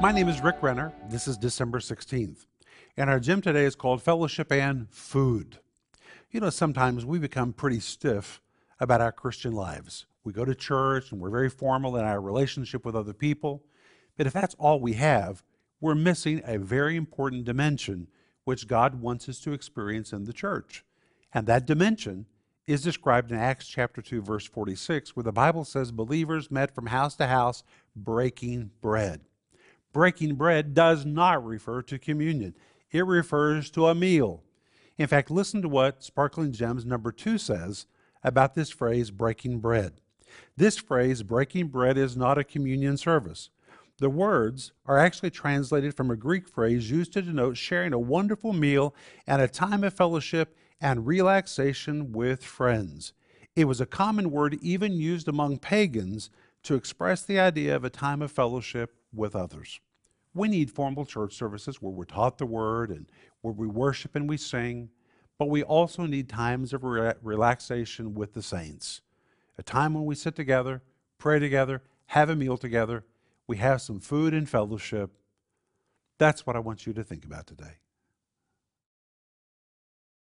My name is Rick Renner. This is December 16th. And our gym today is called Fellowship and Food. You know, sometimes we become pretty stiff about our Christian lives. We go to church and we're very formal in our relationship with other people. But if that's all we have, we're missing a very important dimension which God wants us to experience in the church. And that dimension is described in Acts chapter 2 verse 46 where the Bible says believers met from house to house breaking bread. Breaking bread does not refer to communion. It refers to a meal. In fact, listen to what Sparkling Gems number 2 says about this phrase breaking bread. This phrase breaking bread is not a communion service. The words are actually translated from a Greek phrase used to denote sharing a wonderful meal and a time of fellowship and relaxation with friends. It was a common word even used among pagans to express the idea of a time of fellowship with others. We need formal church services where we're taught the word and where we worship and we sing, but we also need times of re- relaxation with the saints. A time when we sit together, pray together, have a meal together, we have some food and fellowship. That's what I want you to think about today.